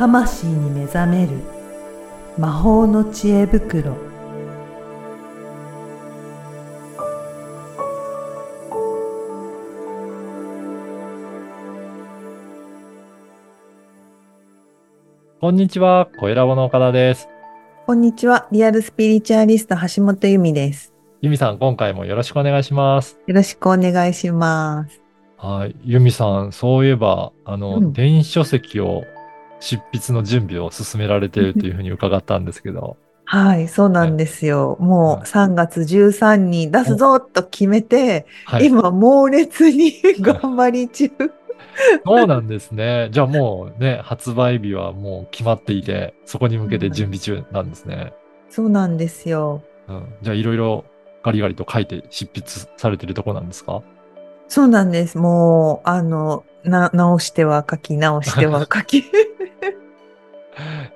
魂に目覚める。魔法の知恵袋。こんにちは、小ラボの岡田です。こんにちは。リアルスピリチュアリスト橋本由美です。ゆみさん、今回もよろしくお願いします。よろしくお願いします。はい。ゆみさん、そういえば、あの、うん。電子書籍を執筆の準備を進められているというふうに伺ったんですけど、はいそうなんですよ、もうはい3月13に出すぞと決めて、はい。今猛烈に頑張り中そうなんですね。じゃあもうね、発売日はもう決まっていて、そこに向けて準備中なんですね。そうなんですようん。じゃあいろいろガリガリと書いて執筆されてるとこなんですか？そうなんです。もう、あの、な、直しては書き、直しては書き。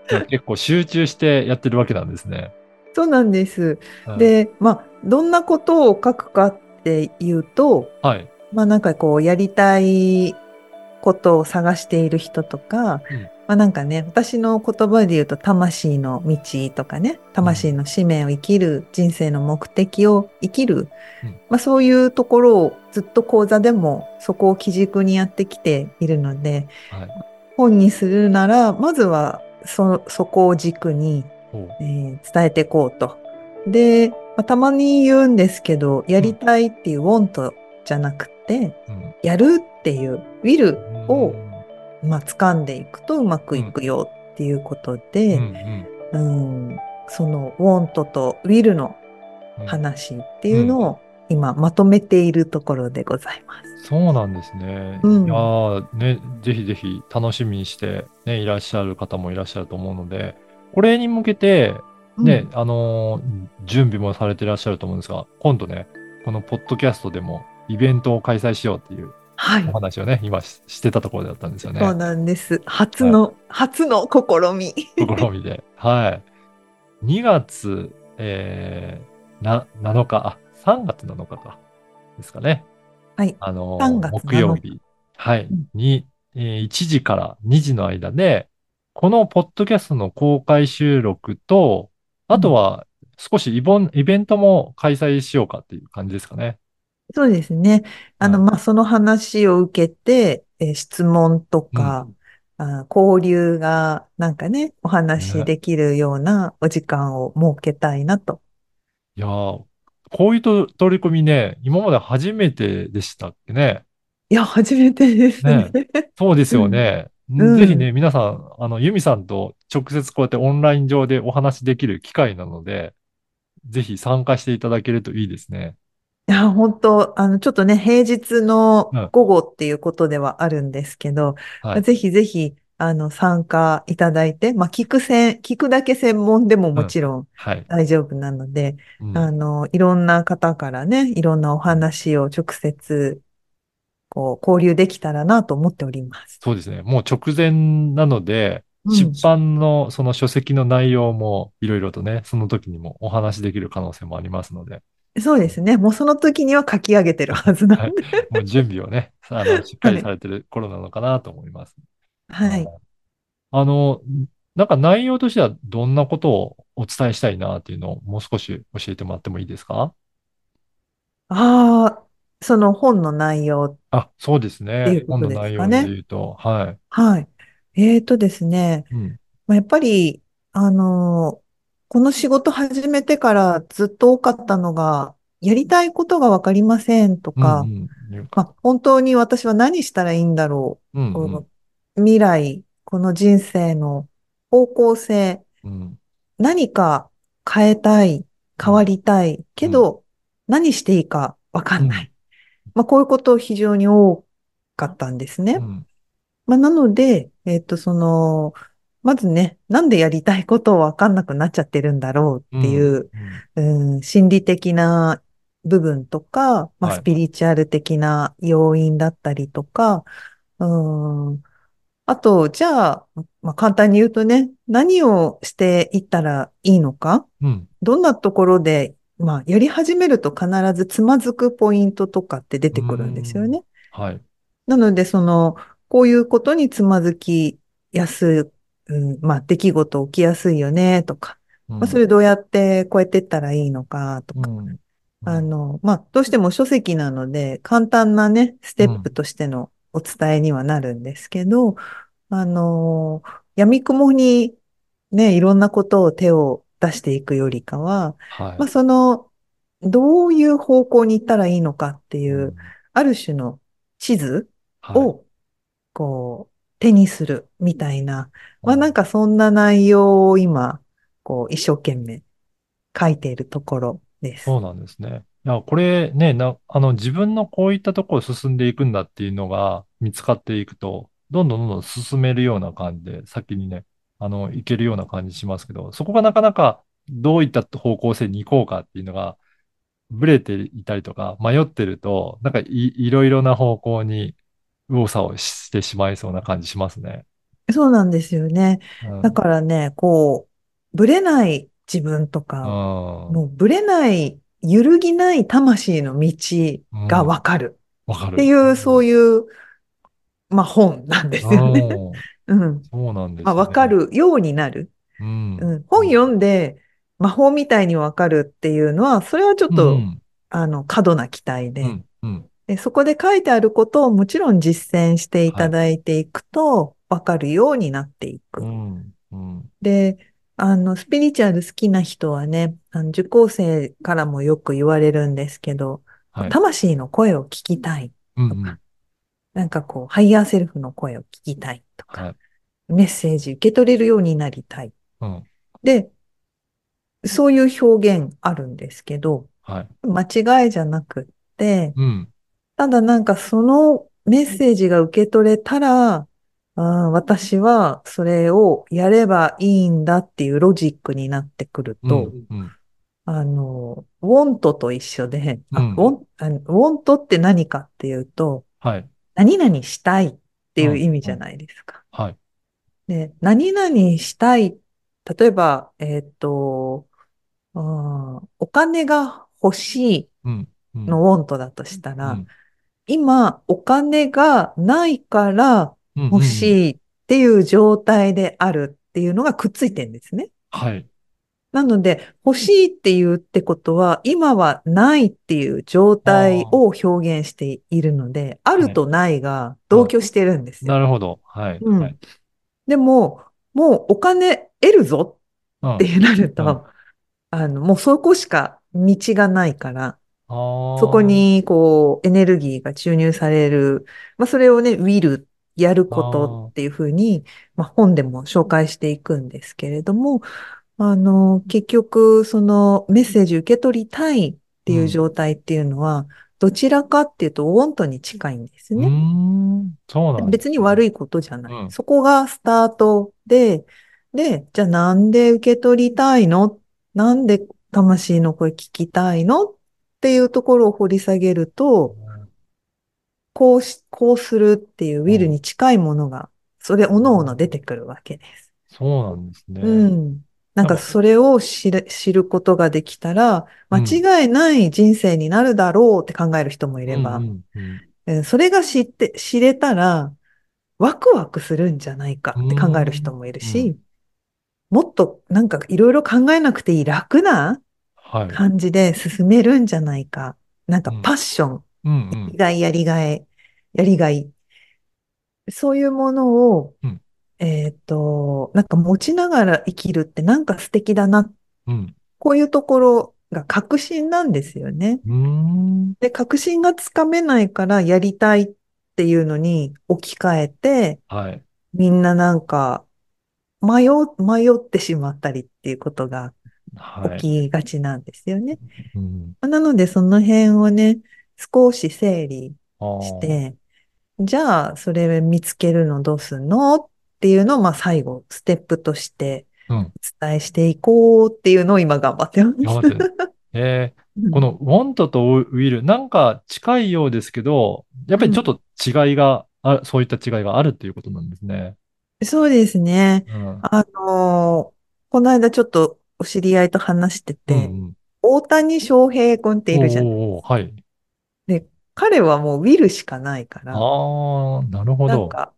結構集中してやってるわけなんですね。そうなんです。はい、で、まあ、どんなことを書くかっていうと、はい。まあなんかこう、やりたいことを探している人とか、うんまあなんかね、私の言葉で言うと、魂の道とかね、魂の使命を生きる、人生の目的を生きる、うんまあそういうところをずっと講座でもそこを基軸にやってきているので、はい。本にするなら、まずはそ、そこを軸に、えー伝えていこうと。で、まあたまに言うんですけど、やりたいっていう want じゃなくて、うん。やるっていう will を、うん。まあ、掴んでいくとうまくいくよっていうことで、うんうん。うんその want と will のうん話っていうのを今まとめているところでございます。そうなんですね。うんいやーね、ぜひぜひ楽しみにして、ね、いらっしゃる方もいらっしゃると思うので、これに向けて、ね、あのー準備もされていらっしゃると思うんですが、今度ね、このポッドキャストでもイベントを開催しようっていうはいお。話をね、今ししてたところだったんですよね。そうなんです。初の、初の試み。試みで。はい。2月、えー、な、7日、あ、3月7日か。ですかね。はい。あの3月7日木曜日。はいうん。に、えー1時から2時の間で、このポッドキャストの公開収録と、あとは少しイボンイベントも開催しようかっていう感じですかね。そうですね。あの、はいまあ、その話を受けて、えー質問とか、あ交流がなんかね、お話ねできるようなお時間を設けたいなと。いやーこういうと取り組みね、今まで初めてでしたっけね。いや、初めてですね。そうですよね。うんぜひね、皆さん、あの、ユミさんと直接こうやってオンライン上でお話できる機会なので、ぜひ参加していただけるといいですね。いや、本当あの、ちょっとね、平日のうん午後っていうことではあるんですけど、はい。ぜひぜひ、あの、参加いただいて、まあ、聞く専、聞くだけ専門でももちろんはい。大丈夫なので、うんあの、いろんな方からね、いろんなお話を直接、こう、交流できたらなと思っております。そうですね。もう直前なので、うん出版のその書籍の内容もいろいろとね、その時にもお話できる可能性もありますので、そうですね。もうその時には書き上げてるはずなはいんで。もう準備をね、あの、しっかりされてる頃なのかなと思います。はい。あの、なんか内容としてはどんなことをお伝えしたいなっていうのをもう少し教えてもらってもいいですか？ああ、その本の内容。あ、そうですっていね。うことです本の内容で言うと、ははい。えーとですね。い。うん。まあ、やっぱり、あのーこの仕事始めてからずっと多かったのが、やりたいことがわかりませんとか、うんうん。まあ、本当に私は何したらいいんだろう。うんこの未来、この人生の方向性、うん。何か変えたい、変わりたい、けど、何していいかわかんない。まあ、こういうこと非常に多かったんですね。うん。まあ、なので、えっと、その、まずね、なんでやりたいことをわかんなくなっちゃってるんだろうっていう、うん、心理的な部分とか、まあ、はいスピリチュアル的な要因だったりとか、うん、あと、じゃあ、まあ、簡単に言うとね、何をしていったらいいのか、うん。どんなところで、まあ、やり始めると必ずつまずくポイントとかって出てくるんですよね。はい。なので、その、こういうことにつまずきやすうん、まあ、出来事起きやすいよね、とか、まあ、そうん。れどうやってこうやってったらいいのか、とか。うん。うん。あの、まあ、どうしても書籍なので、簡単なね、ステップうん。としてのお伝えにはなるんですけど、あの、闇雲にね、いろんなことを手を出していくよりかは、まあ、はい。その、どういう方向に行ったらいいのかっていう、うん。ある種の地図はい。を、こう、手にするみたいな、まあ、なんかそんな内容を今、こう、一生懸命書いているところです。そうなんですね。いや、これね、な、あの、自分のこういったところを進んでいくんだっていうのが見つかっていくと、どんどんどんどん進めるような感じで、先にね、あの、いけるような感じしますけど、そこがなかなかどういった方向性に行こうかっていうのが、ブレていたりとか、迷ってると、なんかい、いろいろな方向に右往左往してしまいそうな感じしますね。そうなんですよね。だうん。からね、こう、ぶれない自分とうか、ん。もうぶれない、揺るぎない魂の道がうん。わかるわかる。っていう、そういう、まあ本なんでうすよね。ん。うん。そうなんでまあすね。わかるようになる。うん。うん。本うん。読んで魔法みたいにわかるっていうのは、それはちょっうん。うと、ん。あの、過度な期待で、うん。うんで、そこで書いてあることをもちろん実践していたはい。だいていくと、わかるようになっていく。うん。うん。で、あの、スピリチュアル好きな人はね、あの受講生からもよく言われるんですけど、はい。魂の声を聞きたいうん。うとか、ん。なんかこう、ハイヤーセルフの声を聞きたいとか、はい。メッセージ受け取れるようになりたい。うん。で、そういう表現あるんですけど、はい。間違いじゃなくって、うん。ただなんかそのメッセージが受け取れたら、あー私はそれをやればいいんだっていうロジックになってくると、うん。うん。あの、 want と一緒で、あ、うん。 want、あの want って何かっていうと、はい。何々したいっていううん。意味じゃうん。ないですか。はい。で、何々したい。例えば、えっと、あーお金が欲しいうん。うん。のウォントだとしたら、うん。今、お金がないからうん。うん。欲うん。しいっていう状態であるっていうのがくっついてるんですね。はい。なので、欲しいっていうってことは、今はないっていう状あ態あ。を表現しているので、あはい。るとないが同うん。居してるんですよ。なるほど。はい。うん。はい。でも、もうお金得るぞうん。ってなるうん。と、あの、もうそこしか道がないから、あそこあ。に、こう、エネルギーが注入される。まあ、それをね、ウィル、やるあことっあ。ていうふうに、まあ、本でも紹介していくんですけれども、あの、結局、そのメッセージ受け取りたいっていううん。状態っていうのは、どちらかっていうと、ウォントに近いんですね。ん。そうなん。別に悪いことじゃない。うん。そこがスタートで、で、じゃあなんで受け取りたいの？なんで魂の声聞きたいの？っていうところを掘り下げると、こうし、こうするっていうウィルうん。に近いものが、それ、おのおの出てくるわけです。そうなんですね。うん。なんかそれを知る、知ることができたら、うん。間違いない人生になるだろうって考える人もいうん。れば、それが知って、知れたら、ワクワクするんじゃないかって考える人ん。もいるうん。し、もっとなんかいろいろ考えなくていい楽なはい。感じで進めるんじゃないか。なんかうん。パッション、うん。うん。生きがい、やりがい、やりがい。そういうものを、うん。えっと、なんか持ちながら生きるってなんか素敵だな。うん。こういうところが確信なんですよね。で、確信がつかめないからやりたいっていうのに置き換えて、はい。みんななんか迷う、迷ってしまったりっていうことがはい。起きがちなんですよね。うん。なので、その辺をね、少し整理。して、じゃあ、それ見つけるのどうすんの？っていうのを、まあ、最後、ステップとしてうん。お伝えしていこうっていうのを今頑張ってます。頑張ってる。えー、うんこの want と will、なんか近いようですけど、やっぱりちょっうんと違いがあ、そういった違いがあるっていうことなんですね。そうですね。うん。あのーこの間ちょっとお知り合いと話してうんて、うん。大谷翔平君っているじゃない。おうおう、はい。で、彼はもうウィルしかないから、ああ、なるほど。なんか、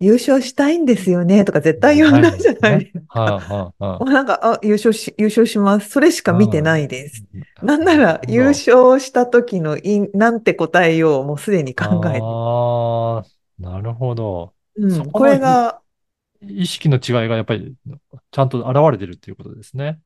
優勝したいんですよねとか絶対言わないじゃないですはい、か。はい、はもうなんか、あ、優勝し、優勝します。それしか見てないです。い。なんなら、優勝した時のいん、なんて答えよう、もうすでに考えて。ああ、なるほど。うん、これが、意識の違いがやっぱりちゃんと現れてるっていうことですね。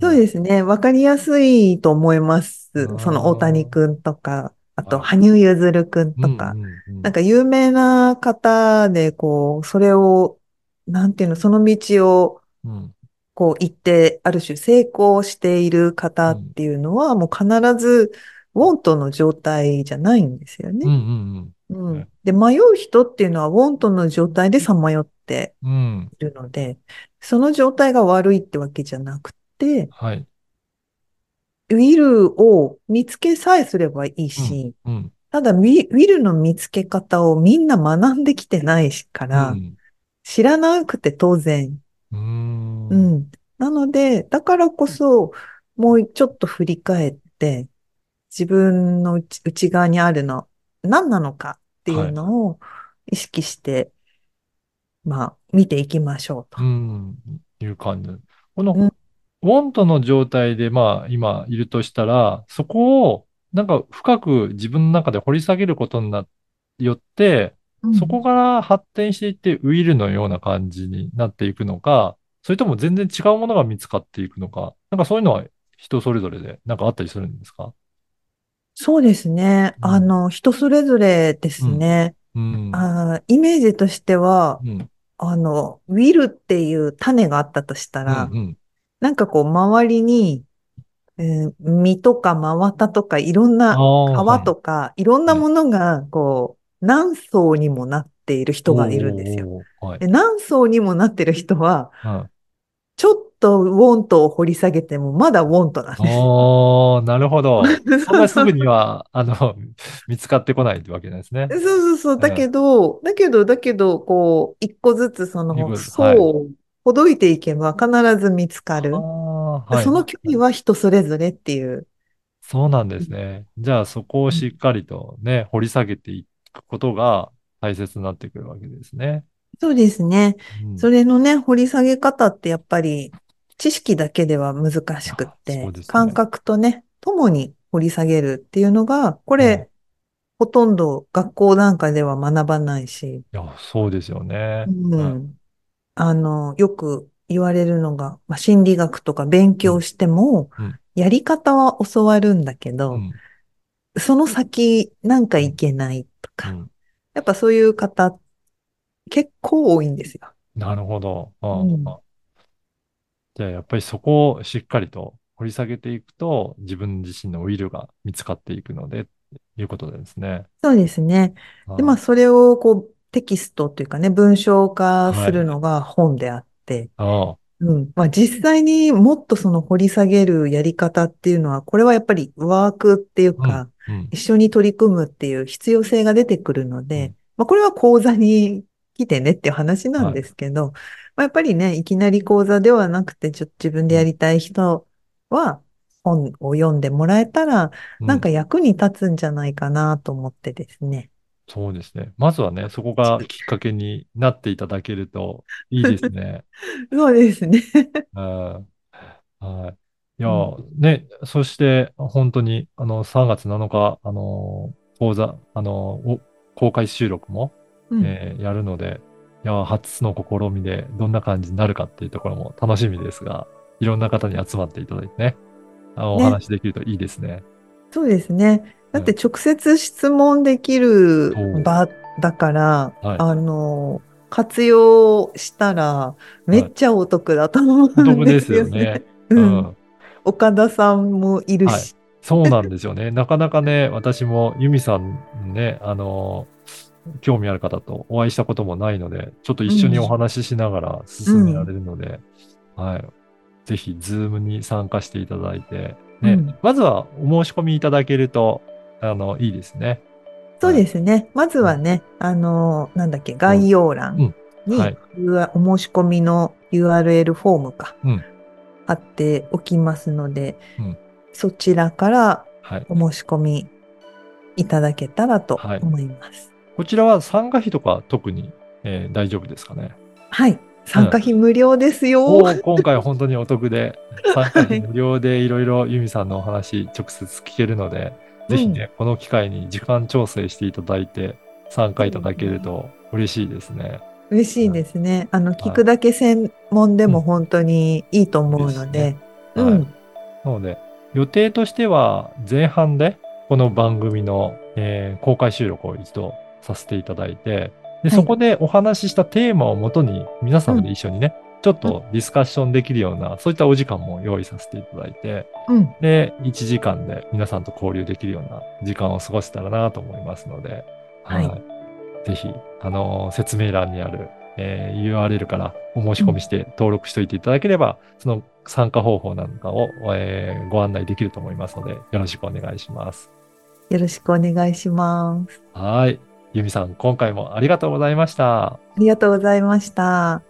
そうですね。わかりやすいと思いますう。んその大谷くんとか、あと、はい羽生結弦くんとか。うんうんうんなんか有名な方で、こう、それを、なんていうの、その道を、うんこう行って、ある種成功している方っていうのは、もう必ず、ウォントの状態じゃないんですようんうね。んうんねで、迷う人っていうのは、ウォントの状態でさまよって。いるので、その状態が悪いってわけじゃなくて、はい。ウィルを見つけさえすればいいし、うん。ただウィ、ルの見つけ方をみんな学んできてないかうら、ん。知らなくて当然。うーん。う。ん。なので、だからこそ、もうちょっと振り返って、自分の内内側にあるの、何なのかっていうのを意識して、まあ、見ていきましょうと。うん。いう感じ。こうんの、ウォントの状態で、まあ、今いるとしたら、そこを、なんか深く自分の中で掘り下げることになよって、うんそこから発展していってウィルのような感じになっていくのか、それとも全然違うものが見つかっていくのか、なんかそういうのは人それぞれでなんかあったりするんですか？そうですね。うんあの、人それぞれですね。うん。あーイメージとしては、うん。あの、ウィルっていう種があったとしたら、うんうん。なんかこう、周りに、えー実とか真綿とかいろんな皮とか、いろんなものが、こう、何層にもなっている人がいるんですよ。よ。はい。で何層にもなってる人は、はいちょっとウォントを掘り下げても、まだウォントなんです。ああ、なるほど。そんなすぐには、あの、見つかってこないってわけですね。そうそうそう。だけど、だけど、だけど、こう、一個ずつその層をほどいていけば必ず見つかるはい。その距離は人それぞれっていう。そうなんですね。じゃあそこをしっかりとね、掘り下げていくことが大切になってくるわけですね。そうですね。うんそれのね、掘り下げ方ってやっぱり知識だけでは難しくっあて、ね感覚とね、共に掘り下げるっていうのが、これ、はいほとんど学校段階では学ばないし、いや、そうですよね。うん。あの、よく言われるのが、まあ、心理学とか勉強してもうんうん、やり方は教わるんだけど、うん。その先なんかいけないとか、うん。やっぱそういう方結構多いんですよ。なるほど。じゃあやっぱりそこをしっかりと掘り下げていくと、自分自身のウィルが見つかっていくので、ということですね。そうですね。で、まあ、あそれをこう、テキストというかね、文章化するのが本であって、あ、うん。まあ、実際にもっとその掘り下げるやり方っていうのは、これはやっぱりワークっていうか、うん。うん。一緒に取り組むっていう必要性が出てくるので、うんまあ、これは講座に来てねっていう話なんですけど、まあ、やっぱりね、いきなり講座ではなくて、ちょっと自分でやりたい人は、本を読んでもらえたら、うなんか役に立つんじゃないかなと思ってですね。そうですね。まずはね、そこがきっかけになっていただけるといいですね。そうですね。う んはい。いや、ね、そして、本当に、あの、3月7日、あの、講座、あの、お公開収録も、うんえーやるので、いや、初の試みでどんな感じになるかっていうところも楽しみですが、いろんな方に集まっていただいてね、あのおね話できるといいですね。そうですね。だって直接質問できる場だから、はいあの、活用したらめっちゃお得だと思おうん得ですですよね。よね。う。うんん。岡田さんもいるはいし。そうなんですよね。なかなかね、私もユミさんね、あの、興味ある方とお会いしたこともないので、ちょっと一緒にお話ししながら進められるので、はい。ぜひ、 Zoom に参加していただいて、ね、うんまずはお申し込みいただけると、あの、いいですね。そうですね。まずはね、あの、なんだっけ、概要欄に、はいお申し込みの URL フォームか、うん貼っておきますので、うんそちらからはい。お申し込みいただけたらとはい思います。こちらは参加費とか特にえー大丈夫ですかね？はい。参加費無料ですよ。おー今回本当にお得で、参加費無料でいろいろユミさんのお話直接聞けるので、ぜひね、この機会に時間調整していただいて、参加いただけると嬉しいですね。嬉しいですね。あの、聞くだけ専門でも本当にいいと思うので。はいうん。なので、予定としては前半でこの番組の、えー公開収録を一度させていただいて、で、いそこでお話ししたテーマをもとに皆様で一緒にね、ちょっとディスカッションできるような、そういったお時間も用意させていただいて、うん。で、1時間で皆さんと交流できるような時間を過ごせたらなと思いますので、はいぜひ、あのー説明欄にある、えー URL からお申し込みして登録しておいていただければ、その参加方法なんかを、えーご案内できると思いますので、よろしくお願いします。よろしくお願いします。はい。由美さん、今回もありがとうございました。ありがとうございました。